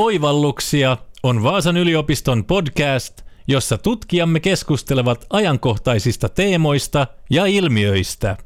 Oivalluksia on Vaasan yliopiston podcast, jossa tutkijamme keskustelevat ajankohtaisista teemoista ja ilmiöistä.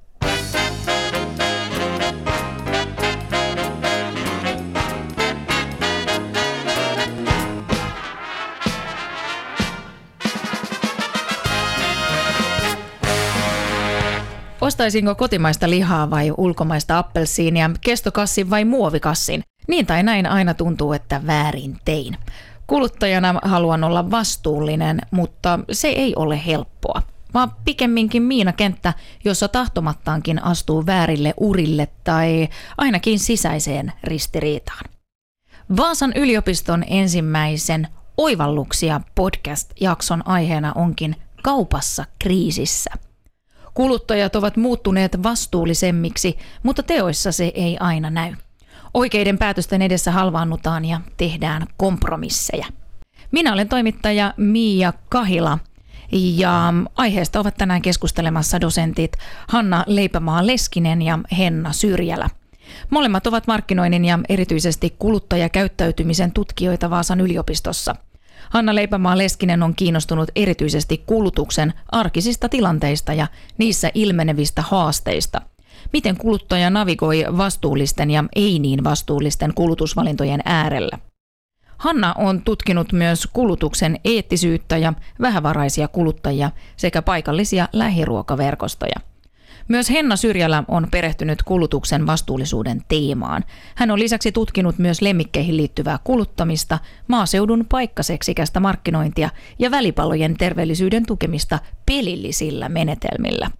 Ostaisinko kotimaista lihaa vai ulkomaista appelsiinia, kestokassin vai muovikassin? Niin tai näin aina tuntuu, että väärin tein. Kuluttajana haluan olla vastuullinen, mutta se ei ole helppoa vaan pikemminkin miinakenttä, jossa tahtomattaankin astuu väärille urille tai ainakin sisäiseen ristiriitaan. Vaasan yliopiston ensimmäisen Oivalluksia podcast-jakson aiheena onkin kaupassa kriisissä. Kuluttajat ovat muuttuneet vastuullisemmiksi, mutta teoissa se ei aina näy. Oikeiden päätösten edessä halvaannutaan ja tehdään kompromisseja. Minä olen toimittaja Miia Kahila ja aiheesta ovat tänään keskustelemassa dosentit Hanna Leipämaa-Leskinen ja Henna Syrjälä. Molemmat ovat markkinoinnin ja erityisesti kuluttajakäyttäytymisen tutkijoita Vaasan yliopistossa. Hanna Leipämaa-Leskinen on kiinnostunut erityisesti kulutuksen arkisista tilanteista ja niissä ilmenevistä haasteista – miten kuluttaja navigoi vastuullisten ja ei niin vastuullisten kulutusvalintojen äärellä. Hanna on tutkinut myös kulutuksen eettisyyttä ja vähävaraisia kuluttajia sekä paikallisia lähiruokaverkostoja. Myös Henna Syrjälä on perehtynyt kulutuksen vastuullisuuden teemaan. Hän on lisäksi tutkinut myös lemmikkeihin liittyvää kuluttamista, maaseudun paikkaseksikästä markkinointia ja välipallojen terveellisyyden tukemista pelillisillä menetelmillä.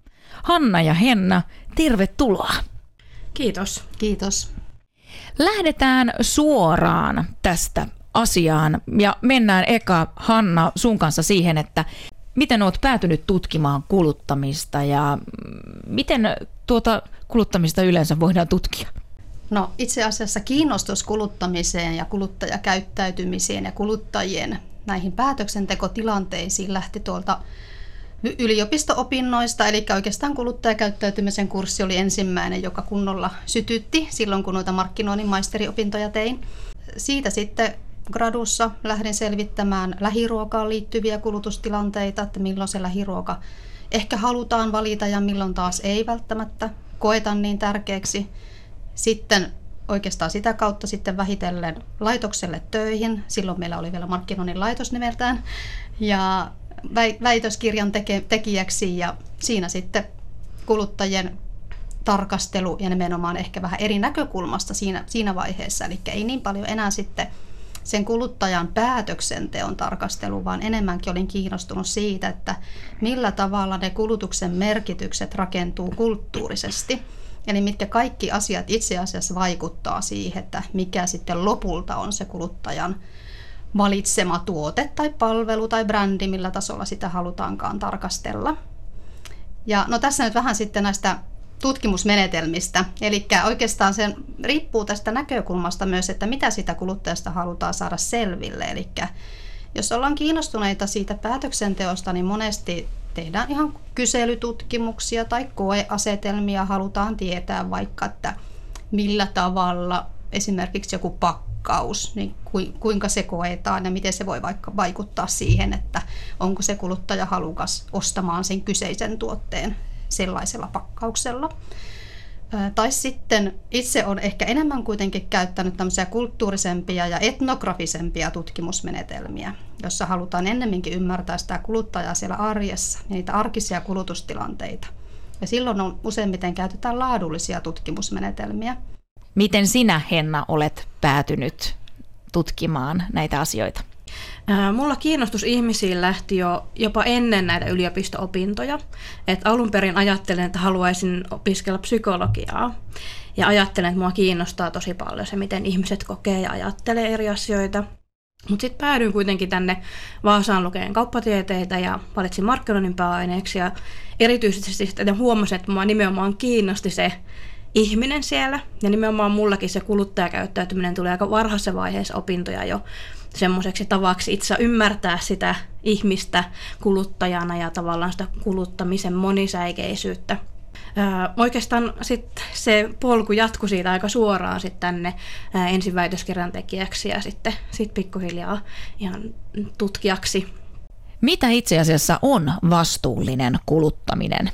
Hanna ja Henna, tervetuloa. Kiitos. Kiitos. Lähdetään suoraan tästä asiaan ja mennään eka Hanna sun kanssa siihen, että miten olet päätynyt tutkimaan kuluttamista ja miten tuota kuluttamista yleensä voidaan tutkia? No itse asiassa kiinnostus kuluttamiseen ja kuluttajakäyttäytymiseen ja kuluttajien näihin päätöksentekotilanteisiin lähti tuolta yliopisto-opinnoista, eli oikeastaan kuluttajakäyttäytymisen kurssi oli ensimmäinen, joka kunnolla sytytti silloin, kun noita markkinoinnin maisteriopintoja tein. Siitä sitten gradussa lähdin selvittämään lähiruokaan liittyviä kulutustilanteita, että milloin se lähiruoka ehkä halutaan valita ja milloin taas ei välttämättä koeta niin tärkeäksi. Sitten oikeastaan sitä kautta sitten vähitellen laitokselle töihin. Silloin meillä oli vielä markkinoinnin laitos nimeltään. Ja väitöskirjan teke, tekijäksi ja siinä sitten kuluttajien tarkastelu ja nimenomaan ehkä vähän eri näkökulmasta siinä, siinä vaiheessa. Eli ei niin paljon enää sitten sen kuluttajan päätöksenteon tarkastelu, vaan enemmänkin olin kiinnostunut siitä, että millä tavalla ne kulutuksen merkitykset rakentuu kulttuurisesti. Eli mitkä kaikki asiat itse asiassa vaikuttaa siihen, että mikä sitten lopulta on se kuluttajan valitsema tuote tai palvelu tai brändi, millä tasolla sitä halutaankaan tarkastella. Ja no tässä nyt vähän sitten näistä tutkimusmenetelmistä. Eli oikeastaan se riippuu tästä näkökulmasta myös, että mitä sitä kuluttajasta halutaan saada selville. Eli jos ollaan kiinnostuneita siitä päätöksenteosta, niin monesti tehdään ihan kyselytutkimuksia tai koeasetelmia. Halutaan tietää vaikka, että millä tavalla esimerkiksi joku pakko rakkaus, niin kuinka se koetaan ja miten se voi vaikka vaikuttaa siihen, että onko se kuluttaja halukas ostamaan sen kyseisen tuotteen sellaisella pakkauksella. Tai sitten itse on ehkä enemmän kuitenkin käyttänyt tämmöisiä kulttuurisempia ja etnografisempia tutkimusmenetelmiä, jossa halutaan ennemminkin ymmärtää sitä kuluttajaa siellä arjessa ja niitä arkisia kulutustilanteita. Ja silloin on useimmiten käytetään laadullisia tutkimusmenetelmiä. Miten sinä, Henna, olet päätynyt tutkimaan näitä asioita? Mulla kiinnostus ihmisiin lähti jo jopa ennen näitä yliopisto-opintoja. Et alun perin ajattelin, että haluaisin opiskella psykologiaa. Ja ajattelen, että mua kiinnostaa tosi paljon se, miten ihmiset kokee ja ajattelee eri asioita. Mutta sitten päädyin kuitenkin tänne Vaasaan lukeen kauppatieteitä ja valitsin markkinoinnin pääaineeksi. Ja erityisesti sitten huomasin, että mua nimenomaan kiinnosti se ihminen siellä. Ja nimenomaan mullakin se kuluttajakäyttäytyminen tulee aika varhaisessa vaiheessa opintoja jo semmoiseksi tavaksi itse ymmärtää sitä ihmistä kuluttajana ja tavallaan sitä kuluttamisen monisäikeisyyttä. Ää, oikeastaan sit se polku jatkui siitä aika suoraan sit tänne ensin väitöskirjan tekijäksi ja sitten sit pikkuhiljaa ihan tutkijaksi. Mitä itse asiassa on vastuullinen kuluttaminen?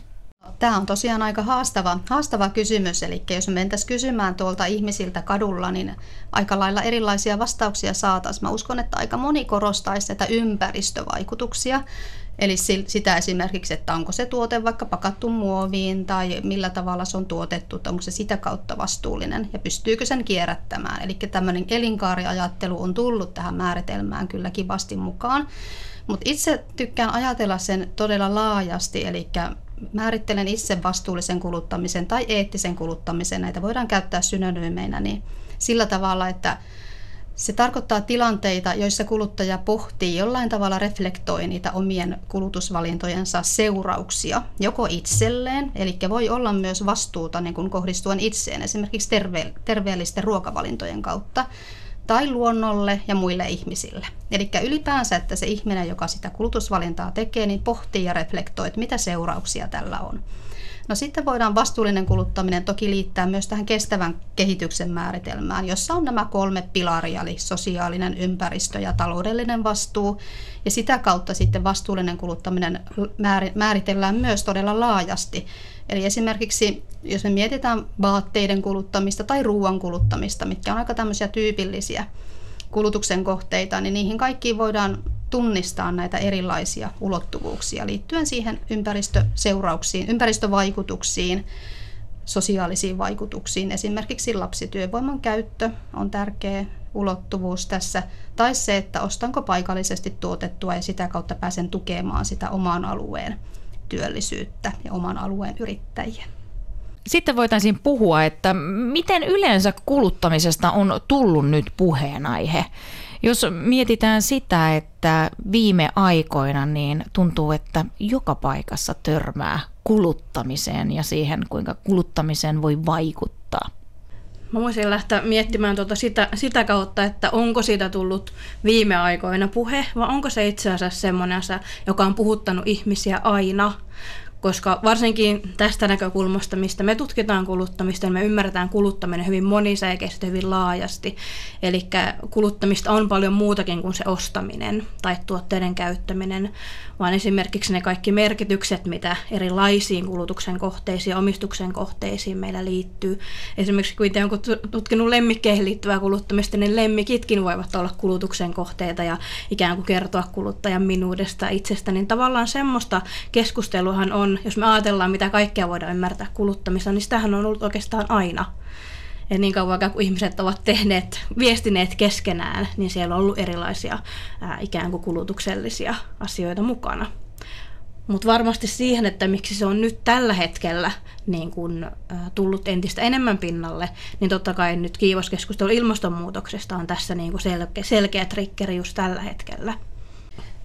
Tämä on tosiaan aika haastava, haastava kysymys, eli jos me mentäisiin kysymään tuolta ihmisiltä kadulla, niin aika lailla erilaisia vastauksia saataisiin. Mä uskon, että aika moni korostaisi tätä ympäristövaikutuksia, eli sitä esimerkiksi, että onko se tuote vaikka pakattu muoviin tai millä tavalla se on tuotettu, että onko se sitä kautta vastuullinen ja pystyykö sen kierrättämään. Eli tämmöinen elinkaariajattelu on tullut tähän määritelmään kyllä kivasti mukaan. Mutta itse tykkään ajatella sen todella laajasti, eli määrittelen itse vastuullisen kuluttamisen tai eettisen kuluttamisen, näitä voidaan käyttää synonyymeinä, niin sillä tavalla, että se tarkoittaa tilanteita, joissa kuluttaja pohtii jollain tavalla reflektoi niitä omien kulutusvalintojensa seurauksia, joko itselleen, eli voi olla myös vastuuta niin kuin kohdistuen itseen, esimerkiksi terve- terveellisten ruokavalintojen kautta, tai luonnolle ja muille ihmisille. Eli ylipäänsä, että se ihminen, joka sitä kulutusvalintaa tekee, niin pohtii ja reflektoi, että mitä seurauksia tällä on. No sitten voidaan vastuullinen kuluttaminen toki liittää myös tähän kestävän kehityksen määritelmään, jossa on nämä kolme pilaria, eli sosiaalinen, ympäristö ja taloudellinen vastuu. Ja sitä kautta sitten vastuullinen kuluttaminen määritellään myös todella laajasti. Eli esimerkiksi jos me mietitään vaatteiden kuluttamista tai ruoan kuluttamista, mitkä on aika tämmöisiä tyypillisiä kulutuksen kohteita, niin niihin kaikkiin voidaan tunnistaa näitä erilaisia ulottuvuuksia liittyen siihen ympäristöseurauksiin, ympäristövaikutuksiin, sosiaalisiin vaikutuksiin. Esimerkiksi lapsityövoiman käyttö on tärkeä ulottuvuus tässä, tai se, että ostanko paikallisesti tuotettua ja sitä kautta pääsen tukemaan sitä oman alueen työllisyyttä ja oman alueen yrittäjiä. Sitten voitaisiin puhua, että miten yleensä kuluttamisesta on tullut nyt puheenaihe. Jos mietitään sitä, että viime aikoina niin tuntuu, että joka paikassa törmää kuluttamiseen ja siihen, kuinka kuluttamiseen voi vaikuttaa. Mä voisin lähteä miettimään tuota sitä, sitä kautta, että onko siitä tullut viime aikoina puhe, vai onko se itse asiassa semmoinen asia, joka on puhuttanut ihmisiä aina koska varsinkin tästä näkökulmasta, mistä me tutkitaan kuluttamista, niin me ymmärretään kuluttaminen hyvin monisäikeisesti, hyvin laajasti. Eli kuluttamista on paljon muutakin kuin se ostaminen tai tuotteiden käyttäminen, vaan esimerkiksi ne kaikki merkitykset, mitä erilaisiin kulutuksen kohteisiin ja omistuksen kohteisiin meillä liittyy. Esimerkiksi kun itse on tutkinut lemmikkeihin liittyvää kuluttamista, niin lemmikitkin voivat olla kulutuksen kohteita ja ikään kuin kertoa kuluttajan minuudesta itsestä, niin tavallaan semmoista keskusteluhan on, jos me ajatellaan, mitä kaikkea voidaan ymmärtää kuluttamista, niin sitähän on ollut oikeastaan aina. Ja niin kauan kuin ihmiset ovat tehneet, viestineet keskenään, niin siellä on ollut erilaisia ää, ikään kuin kulutuksellisia asioita mukana. Mutta varmasti siihen, että miksi se on nyt tällä hetkellä niin kun, ä, tullut entistä enemmän pinnalle, niin totta kai nyt kiivas keskustelu ilmastonmuutoksesta on tässä niin selkeä, selkeä triggeri just tällä hetkellä.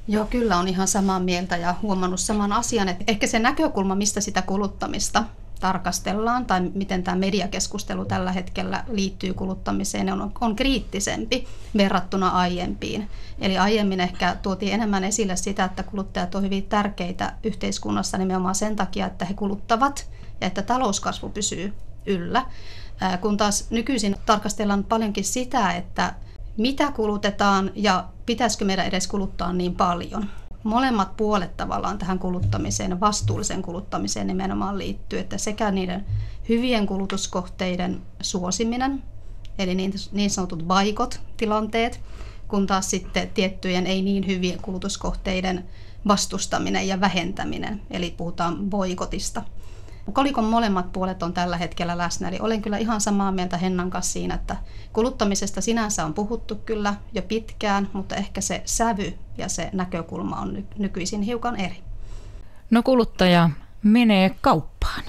Joo, kyllä on ihan samaa mieltä ja huomannut saman asian, että ehkä se näkökulma, mistä sitä kuluttamista tarkastellaan tai miten tämä mediakeskustelu tällä hetkellä liittyy kuluttamiseen, on, on kriittisempi verrattuna aiempiin. Eli aiemmin ehkä tuotiin enemmän esille sitä, että kuluttajat on hyvin tärkeitä yhteiskunnassa nimenomaan sen takia, että he kuluttavat ja että talouskasvu pysyy yllä. Kun taas nykyisin tarkastellaan paljonkin sitä, että mitä kulutetaan ja pitäisikö meidän edes kuluttaa niin paljon molemmat puolet tavallaan tähän kuluttamiseen vastuulliseen kuluttamiseen nimenomaan liittyy, että sekä niiden hyvien kulutuskohteiden suosiminen, eli niin, niin sanotut vaikot tilanteet, kun taas sitten tiettyjen ei niin hyvien kulutuskohteiden vastustaminen ja vähentäminen, eli puhutaan boikotista. Kolikon molemmat puolet on tällä hetkellä läsnä, eli olen kyllä ihan samaa mieltä Hennan kanssa siinä, että kuluttamisesta sinänsä on puhuttu kyllä jo pitkään, mutta ehkä se sävy ja se näkökulma on nykyisin hiukan eri. No kuluttaja menee kauppaan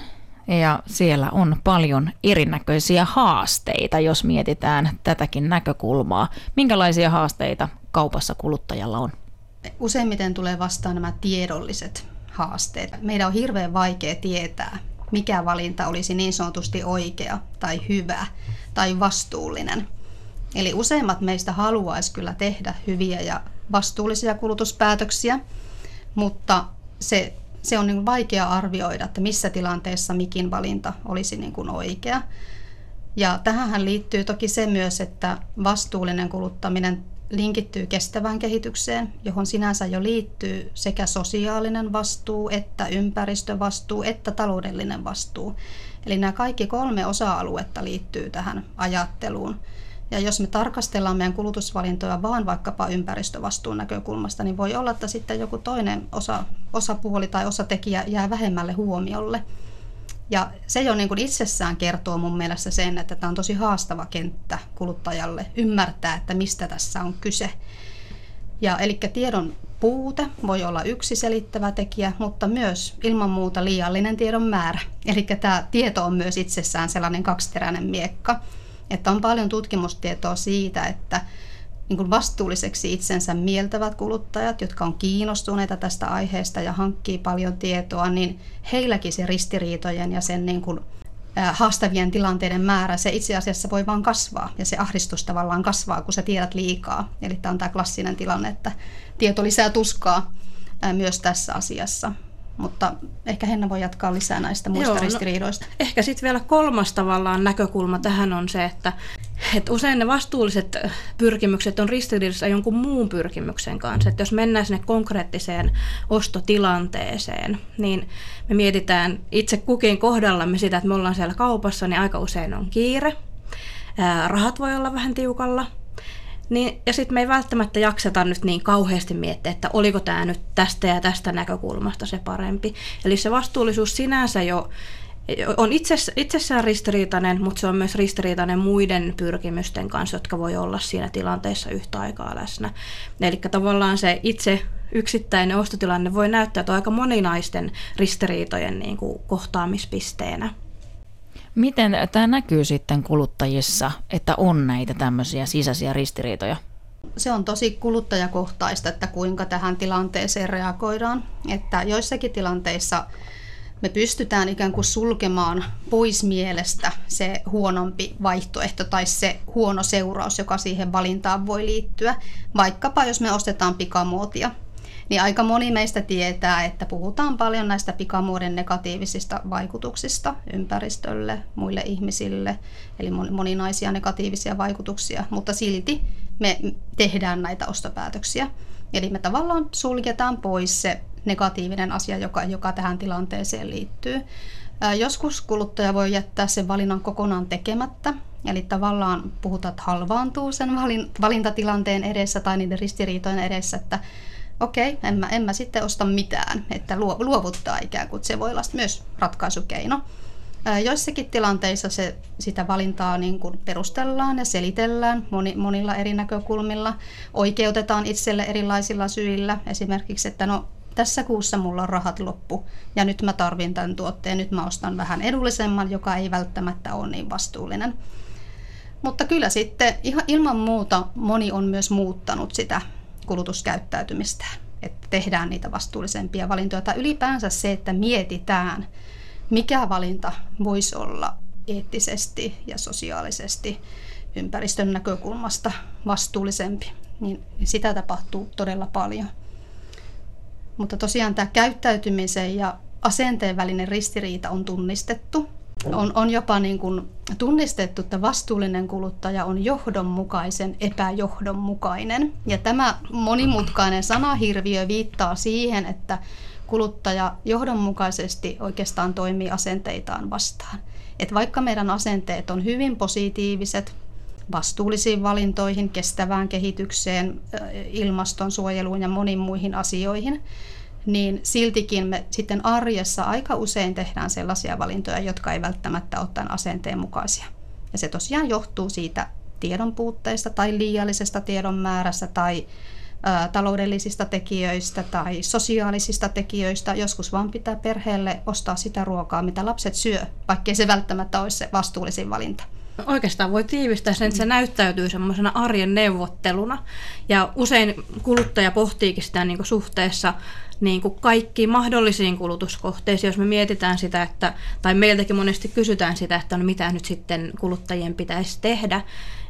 ja siellä on paljon erinäköisiä haasteita, jos mietitään tätäkin näkökulmaa. Minkälaisia haasteita kaupassa kuluttajalla on? Useimmiten tulee vastaan nämä tiedolliset haasteet. Meidän on hirveän vaikea tietää, mikä valinta olisi niin sanotusti oikea tai hyvä tai vastuullinen. Eli useimmat meistä haluaisi kyllä tehdä hyviä ja vastuullisia kulutuspäätöksiä, mutta se se on niin vaikea arvioida, että missä tilanteessa mikin valinta olisi niin kuin oikea. Ja tähän liittyy toki se myös, että vastuullinen kuluttaminen linkittyy kestävään kehitykseen, johon sinänsä jo liittyy sekä sosiaalinen vastuu, että ympäristövastuu, että taloudellinen vastuu. Eli nämä kaikki kolme osa-aluetta liittyy tähän ajatteluun. Ja jos me tarkastellaan meidän kulutusvalintoja vaan vaikkapa ympäristövastuun näkökulmasta, niin voi olla, että sitten joku toinen osa, osapuoli tai osatekijä jää vähemmälle huomiolle. Ja se jo niin kuin itsessään kertoo mun mielestä sen, että tämä on tosi haastava kenttä kuluttajalle ymmärtää, että mistä tässä on kyse. Ja eli tiedon puute voi olla yksi selittävä tekijä, mutta myös ilman muuta liiallinen tiedon määrä. Eli tämä tieto on myös itsessään sellainen kaksiteräinen miekka. Että on paljon tutkimustietoa siitä, että niin kuin vastuulliseksi itsensä mieltävät kuluttajat, jotka on kiinnostuneita tästä aiheesta ja hankkii paljon tietoa, niin heilläkin se ristiriitojen ja sen niin kuin haastavien tilanteiden määrä, se itse asiassa voi vaan kasvaa ja se ahdistus tavallaan kasvaa, kun sä tiedät liikaa. Eli tämä on tämä klassinen tilanne, että tieto lisää tuskaa myös tässä asiassa. Mutta ehkä Henna voi jatkaa lisää näistä muista Joo, no ristiriidoista. No, ehkä sitten vielä kolmas tavallaan näkökulma tähän on se, että, että usein ne vastuulliset pyrkimykset on ristiriidassa jonkun muun pyrkimyksen kanssa. Että jos mennään sinne konkreettiseen ostotilanteeseen, niin me mietitään itse kukin kohdallamme sitä, että me ollaan siellä kaupassa, niin aika usein on kiire. Rahat voi olla vähän tiukalla – niin, ja sitten me ei välttämättä jakseta nyt niin kauheasti miettiä, että oliko tämä nyt tästä ja tästä näkökulmasta se parempi. Eli se vastuullisuus sinänsä jo on itsessään ristiriitainen, mutta se on myös ristiriitainen muiden pyrkimysten kanssa, jotka voi olla siinä tilanteessa yhtä aikaa läsnä. Eli tavallaan se itse yksittäinen ostotilanne voi näyttää aika moninaisten ristiriitojen niin kuin kohtaamispisteenä. Miten tämä näkyy sitten kuluttajissa, että on näitä tämmöisiä sisäisiä ristiriitoja? Se on tosi kuluttajakohtaista, että kuinka tähän tilanteeseen reagoidaan. Että joissakin tilanteissa me pystytään ikään kuin sulkemaan pois mielestä se huonompi vaihtoehto tai se huono seuraus, joka siihen valintaan voi liittyä. Vaikkapa jos me ostetaan pikamuotia, niin aika moni meistä tietää, että puhutaan paljon näistä pikamuodin negatiivisista vaikutuksista ympäristölle, muille ihmisille, eli moninaisia negatiivisia vaikutuksia, mutta silti me tehdään näitä ostopäätöksiä. Eli me tavallaan suljetaan pois se negatiivinen asia, joka, joka tähän tilanteeseen liittyy. Joskus kuluttaja voi jättää sen valinnan kokonaan tekemättä, eli tavallaan puhutaan, että halvaantuu sen valintatilanteen edessä tai niiden ristiriitojen edessä, että okei, en mä, en mä sitten osta mitään, että luovuttaa ikään kuin, se voi olla myös ratkaisukeino. Joissakin tilanteissa se, sitä valintaa niin kuin perustellaan ja selitellään moni, monilla eri näkökulmilla, oikeutetaan itselle erilaisilla syillä, esimerkiksi, että no tässä kuussa mulla on rahat loppu ja nyt mä tarvin tämän tuotteen, nyt mä ostan vähän edullisemman, joka ei välttämättä ole niin vastuullinen. Mutta kyllä sitten ihan ilman muuta moni on myös muuttanut sitä kulutuskäyttäytymistään, että tehdään niitä vastuullisempia valintoja. Tai ylipäänsä se, että mietitään, mikä valinta voisi olla eettisesti ja sosiaalisesti ympäristön näkökulmasta vastuullisempi, niin sitä tapahtuu todella paljon. Mutta tosiaan tämä käyttäytymisen ja asenteen välinen ristiriita on tunnistettu on, on jopa niin kuin tunnistettu, että vastuullinen kuluttaja on johdonmukaisen epäjohdonmukainen. Ja tämä monimutkainen sanahirviö viittaa siihen, että kuluttaja johdonmukaisesti oikeastaan toimii asenteitaan vastaan. Et vaikka meidän asenteet on hyvin positiiviset, vastuullisiin valintoihin, kestävään kehitykseen, ilmastonsuojeluun ja moniin muihin asioihin, niin siltikin me sitten arjessa aika usein tehdään sellaisia valintoja, jotka ei välttämättä ole tämän asenteen mukaisia. Ja se tosiaan johtuu siitä tiedon puutteista tai liiallisesta tiedon määrästä tai ä, taloudellisista tekijöistä tai sosiaalisista tekijöistä. Joskus vaan pitää perheelle ostaa sitä ruokaa, mitä lapset syö, vaikkei se välttämättä olisi se vastuullisin valinta. Oikeastaan voi tiivistää sen, että se näyttäytyy semmoisena arjen neuvotteluna. Ja usein kuluttaja pohtiikin sitä niin suhteessa niin kuin kaikkiin mahdollisiin kulutuskohteisiin, jos me mietitään sitä, että, tai meiltäkin monesti kysytään sitä, että no mitä nyt sitten kuluttajien pitäisi tehdä,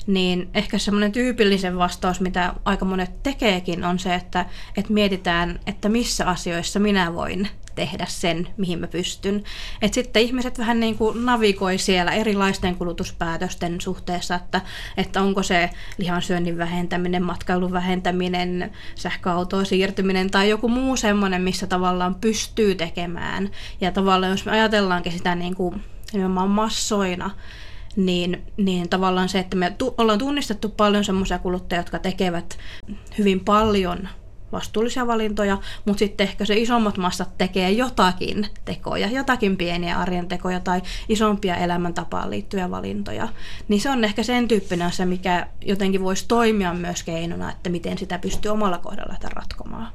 niin ehkä semmoinen tyypillisen vastaus, mitä aika monet tekeekin, on se, että, että mietitään, että missä asioissa minä voin tehdä sen, mihin mä pystyn. Et sitten ihmiset vähän niin kuin navigoi siellä erilaisten kulutuspäätösten suhteessa, että, että onko se lihansyönnin vähentäminen, matkailun vähentäminen, sähköautoon siirtyminen tai joku muu semmoinen, missä tavallaan pystyy tekemään. Ja tavallaan jos me ajatellaankin sitä niin kuin nimenomaan massoina, niin, niin tavallaan se, että me tu- ollaan tunnistettu paljon semmoisia kuluttajia, jotka tekevät hyvin paljon vastuullisia valintoja, mutta sitten ehkä se isommat massat tekee jotakin tekoja, jotakin pieniä arjen tekoja tai isompia elämäntapaan liittyviä valintoja. Niin se on ehkä sen tyyppinen asia, mikä jotenkin voisi toimia myös keinona, että miten sitä pystyy omalla kohdalla lähteä ratkomaan.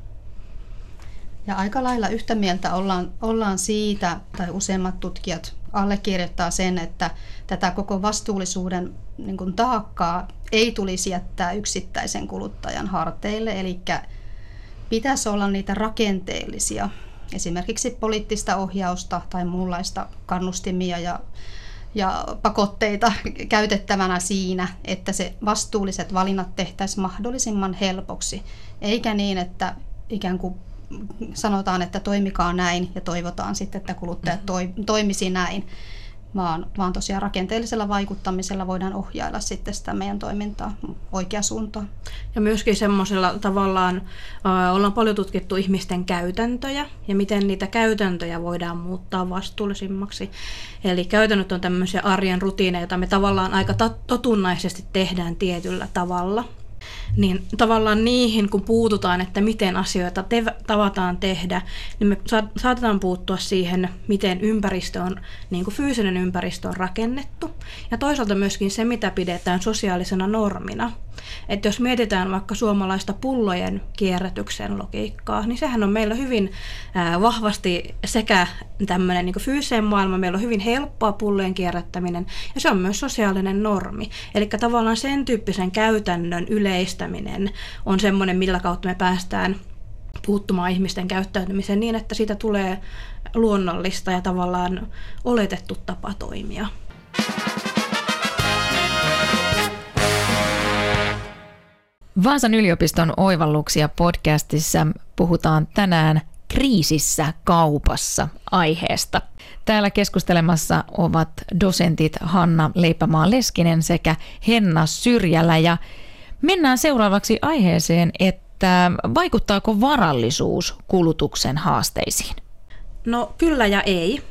Ja aika lailla yhtä mieltä ollaan, ollaan siitä, tai useimmat tutkijat allekirjoittaa sen, että tätä koko vastuullisuuden niin kuin taakkaa ei tulisi jättää yksittäisen kuluttajan harteille, eli pitäisi olla niitä rakenteellisia, esimerkiksi poliittista ohjausta tai muunlaista kannustimia ja, ja pakotteita käytettävänä siinä, että se vastuulliset valinnat tehtäisiin mahdollisimman helpoksi, eikä niin, että ikään kuin sanotaan, että toimikaa näin ja toivotaan sitten, että kuluttajat mm-hmm. toimisi näin vaan, vaan tosiaan rakenteellisella vaikuttamisella voidaan ohjailla sitten sitä meidän toimintaa oikea suuntaan. Ja myöskin semmoisella tavallaan ollaan paljon tutkittu ihmisten käytäntöjä ja miten niitä käytäntöjä voidaan muuttaa vastuullisimmaksi. Eli käytännöt on tämmöisiä arjen rutiineja, joita me tavallaan aika totunnaisesti tehdään tietyllä tavalla niin tavallaan niihin, kun puututaan, että miten asioita te- tavataan tehdä, niin me saatetaan puuttua siihen, miten ympäristö on, niin kuin fyysinen ympäristö on rakennettu. Ja toisaalta myöskin se, mitä pidetään sosiaalisena normina. Että jos mietitään vaikka suomalaista pullojen kierrätyksen logiikkaa, niin sehän on meillä hyvin vahvasti sekä tämmöinen niin fyysinen maailma, meillä on hyvin helppoa pullojen kierrättäminen, ja se on myös sosiaalinen normi. Eli tavallaan sen tyyppisen käytännön yleistäminen on semmoinen, millä kautta me päästään puuttumaan ihmisten käyttäytymiseen niin, että siitä tulee luonnollista ja tavallaan oletettu tapa toimia. Vaasan yliopiston oivalluksia podcastissa puhutaan tänään kriisissä kaupassa aiheesta. Täällä keskustelemassa ovat dosentit Hanna Leipämaa-Leskinen sekä Henna Syrjälä ja mennään seuraavaksi aiheeseen, että vaikuttaako varallisuus kulutuksen haasteisiin? No kyllä ja ei.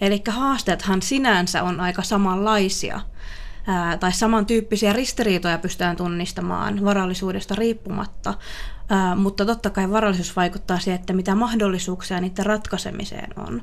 Eli haasteethan sinänsä on aika samanlaisia – tai samantyyppisiä ristiriitoja pystytään tunnistamaan varallisuudesta riippumatta, mutta totta kai varallisuus vaikuttaa siihen, että mitä mahdollisuuksia niiden ratkaisemiseen on.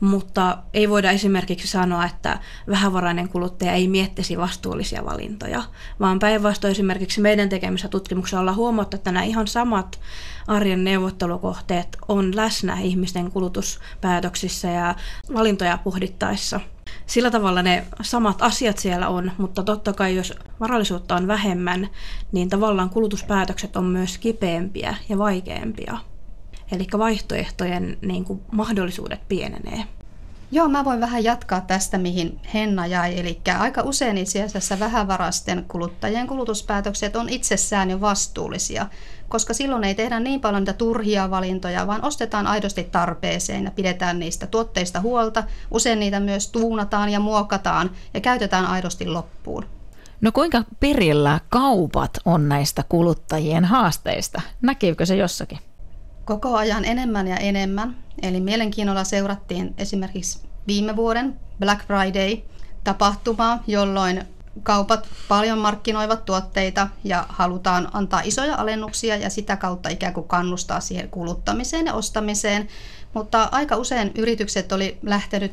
Mutta ei voida esimerkiksi sanoa, että vähävarainen kuluttaja ei miettisi vastuullisia valintoja, vaan päinvastoin esimerkiksi meidän tekemissä tutkimuksissa ollaan huomattu, että nämä ihan samat arjen neuvottelukohteet on läsnä ihmisten kulutuspäätöksissä ja valintoja pohdittaessa – sillä tavalla ne samat asiat siellä on, mutta totta kai jos varallisuutta on vähemmän, niin tavallaan kulutuspäätökset on myös kipeämpiä ja vaikeampia. Eli vaihtoehtojen niin kuin, mahdollisuudet pienenee. Joo, mä voin vähän jatkaa tästä, mihin Henna jäi. Eli aika usein itse asiassa vähävarasten kuluttajien kulutuspäätökset on itsessään jo vastuullisia, koska silloin ei tehdä niin paljon niitä turhia valintoja, vaan ostetaan aidosti tarpeeseen ja pidetään niistä tuotteista huolta. Usein niitä myös tuunataan ja muokataan ja käytetään aidosti loppuun. No kuinka perillä kaupat on näistä kuluttajien haasteista? Näkyykö se jossakin? Koko ajan enemmän ja enemmän. Eli mielenkiinnolla seurattiin esimerkiksi viime vuoden Black Friday-tapahtumaa, jolloin kaupat paljon markkinoivat tuotteita ja halutaan antaa isoja alennuksia ja sitä kautta ikään kuin kannustaa siihen kuluttamiseen ja ostamiseen. Mutta aika usein yritykset oli lähtenyt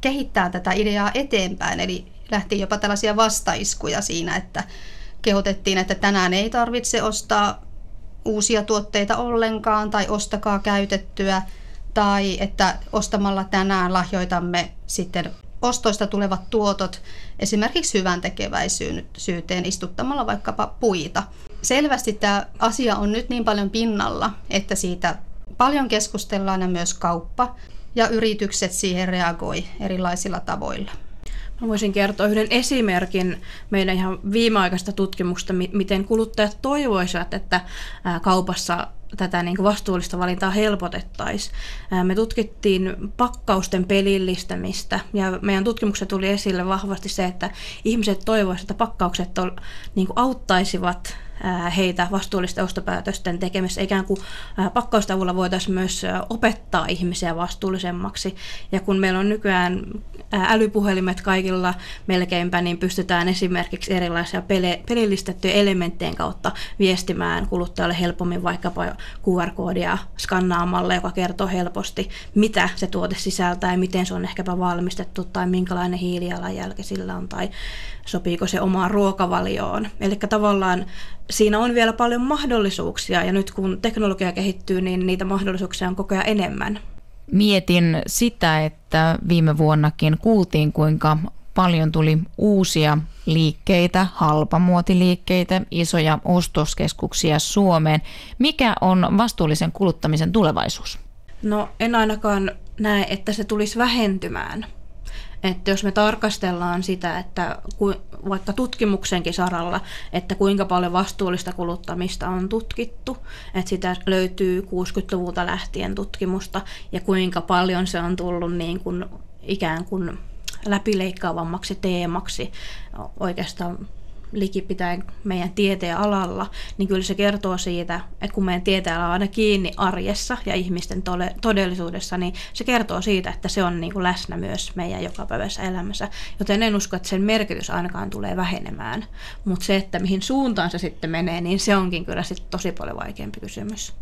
kehittämään tätä ideaa eteenpäin, eli lähti jopa tällaisia vastaiskuja siinä, että kehotettiin, että tänään ei tarvitse ostaa uusia tuotteita ollenkaan tai ostakaa käytettyä tai että ostamalla tänään lahjoitamme sitten ostoista tulevat tuotot esimerkiksi hyvän tekeväisyyteen istuttamalla vaikkapa puita. Selvästi tämä asia on nyt niin paljon pinnalla, että siitä paljon keskustellaan ja myös kauppa ja yritykset siihen reagoi erilaisilla tavoilla. Voisin kertoa yhden esimerkin meidän ihan viimeaikaista tutkimusta, miten kuluttajat toivoisivat, että kaupassa tätä niin kuin vastuullista valintaa helpotettaisiin. Me tutkittiin pakkausten pelillistämistä ja meidän tutkimuksessa tuli esille vahvasti se, että ihmiset toivoisivat, että pakkaukset niin kuin auttaisivat heitä vastuullisten ostopäätösten tekemisessä. Ikään kuin pakkaustavulla voitaisiin myös opettaa ihmisiä vastuullisemmaksi. Ja kun meillä on nykyään älypuhelimet kaikilla melkeinpä, niin pystytään esimerkiksi erilaisia pelillistettyjä elementtien kautta viestimään kuluttajalle helpommin vaikkapa QR-koodia skannaamalla, joka kertoo helposti, mitä se tuote sisältää ja miten se on ehkäpä valmistettu tai minkälainen hiilijalanjälki sillä on tai sopiiko se omaan ruokavalioon. Eli tavallaan siinä on vielä paljon mahdollisuuksia ja nyt kun teknologia kehittyy, niin niitä mahdollisuuksia on koko ajan enemmän. Mietin sitä, että viime vuonnakin kuultiin, kuinka paljon tuli uusia liikkeitä, halpamuotiliikkeitä, isoja ostoskeskuksia Suomeen. Mikä on vastuullisen kuluttamisen tulevaisuus? No en ainakaan näe, että se tulisi vähentymään. Että jos me tarkastellaan sitä, että vaikka tutkimuksenkin saralla, että kuinka paljon vastuullista kuluttamista on tutkittu, että sitä löytyy 60-luvulta lähtien tutkimusta ja kuinka paljon se on tullut niin kuin ikään kuin läpileikkaavammaksi teemaksi oikeastaan likipitäen meidän tieteen alalla, niin kyllä se kertoo siitä, että kun meidän tieteellä on aina kiinni arjessa ja ihmisten todellisuudessa, niin se kertoo siitä, että se on niin kuin läsnä myös meidän jokapäiväisessä elämässä. Joten en usko, että sen merkitys ainakaan tulee vähenemään. Mutta se, että mihin suuntaan se sitten menee, niin se onkin kyllä sitten tosi paljon vaikeampi kysymys.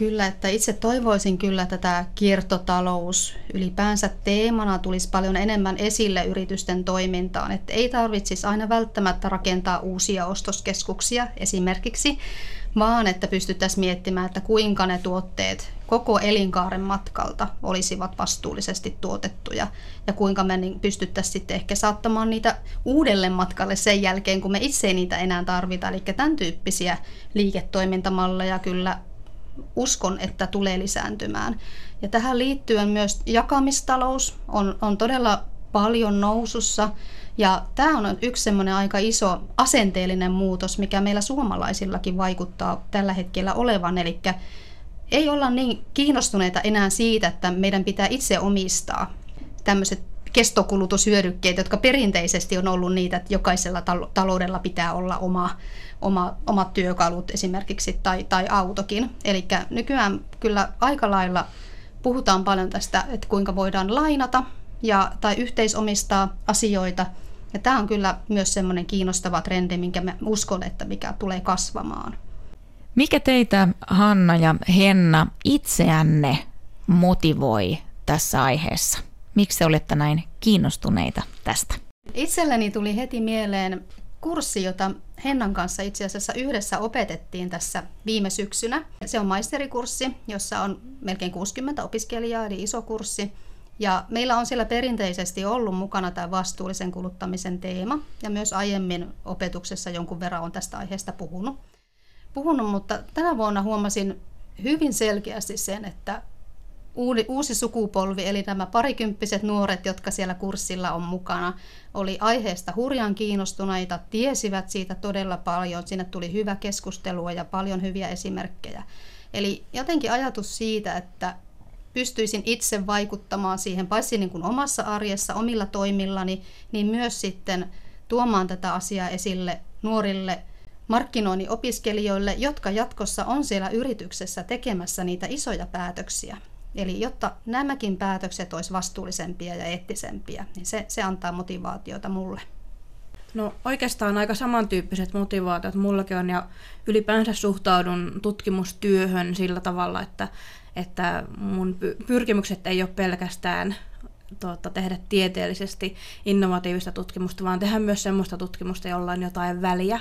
Kyllä, että itse toivoisin kyllä, että tämä kiertotalous ylipäänsä teemana tulisi paljon enemmän esille yritysten toimintaan. Että ei tarvitsisi aina välttämättä rakentaa uusia ostoskeskuksia esimerkiksi, vaan että pystyttäisiin miettimään, että kuinka ne tuotteet koko elinkaaren matkalta olisivat vastuullisesti tuotettuja ja kuinka me niin pystyttäisiin sitten ehkä saattamaan niitä uudelle matkalle sen jälkeen, kun me itse ei niitä enää tarvita. Eli tämän tyyppisiä liiketoimintamalleja kyllä uskon, että tulee lisääntymään. Ja tähän liittyen myös jakamistalous on, on todella paljon nousussa. Ja tämä on yksi semmoinen aika iso asenteellinen muutos, mikä meillä suomalaisillakin vaikuttaa tällä hetkellä olevan. Eli ei olla niin kiinnostuneita enää siitä, että meidän pitää itse omistaa tämmöiset kestokulutushyödykkeet, jotka perinteisesti on ollut niitä, että jokaisella taloudella pitää olla oma oma, omat työkalut esimerkiksi tai, tai autokin. Eli nykyään kyllä aika lailla puhutaan paljon tästä, että kuinka voidaan lainata ja, tai yhteisomistaa asioita. Ja tämä on kyllä myös semmoinen kiinnostava trendi, minkä mä uskon, että mikä tulee kasvamaan. Mikä teitä, Hanna ja Henna, itseänne motivoi tässä aiheessa? Miksi olette näin kiinnostuneita tästä? Itselleni tuli heti mieleen kurssi, jota Hennan kanssa itse asiassa yhdessä opetettiin tässä viime syksynä. Se on maisterikurssi, jossa on melkein 60 opiskelijaa, eli iso kurssi. Ja meillä on siellä perinteisesti ollut mukana tämä vastuullisen kuluttamisen teema, ja myös aiemmin opetuksessa jonkun verran on tästä aiheesta puhunut. puhunut mutta tänä vuonna huomasin hyvin selkeästi sen, että uusi sukupolvi, eli nämä parikymppiset nuoret, jotka siellä kurssilla on mukana, oli aiheesta hurjan kiinnostuneita, tiesivät siitä todella paljon, sinne tuli hyvä keskustelua ja paljon hyviä esimerkkejä. Eli jotenkin ajatus siitä, että pystyisin itse vaikuttamaan siihen, paitsi niin kuin omassa arjessa, omilla toimillani, niin myös sitten tuomaan tätä asiaa esille nuorille markkinoinnin opiskelijoille, jotka jatkossa on siellä yrityksessä tekemässä niitä isoja päätöksiä. Eli jotta nämäkin päätökset olisi vastuullisempia ja eettisempiä, niin se, se antaa motivaatiota mulle. No oikeastaan aika samantyyppiset motivaatiot mullakin on ja ylipäänsä suhtaudun tutkimustyöhön sillä tavalla, että, että mun pyrkimykset ei ole pelkästään tuota, tehdä tieteellisesti innovatiivista tutkimusta, vaan tehdä myös sellaista tutkimusta, jolla on jotain väliä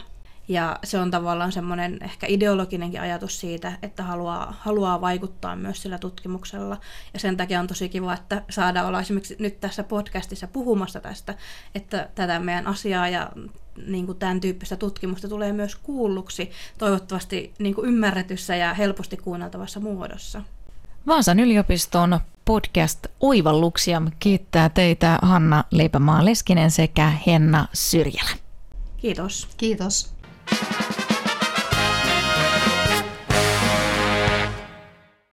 ja se on tavallaan semmoinen ehkä ideologinenkin ajatus siitä, että haluaa, haluaa vaikuttaa myös sillä tutkimuksella. Ja sen takia on tosi kiva, että saadaan olla esimerkiksi nyt tässä podcastissa puhumassa tästä, että tätä meidän asiaa ja niin kuin tämän tyyppistä tutkimusta tulee myös kuulluksi, toivottavasti niin kuin ymmärretyssä ja helposti kuunneltavassa muodossa. Vaasan yliopiston podcast Oivalluksia kiittää teitä Hanna Leipämaa-Leskinen sekä Henna Syrjälä. Kiitos. Kiitos. Thank you.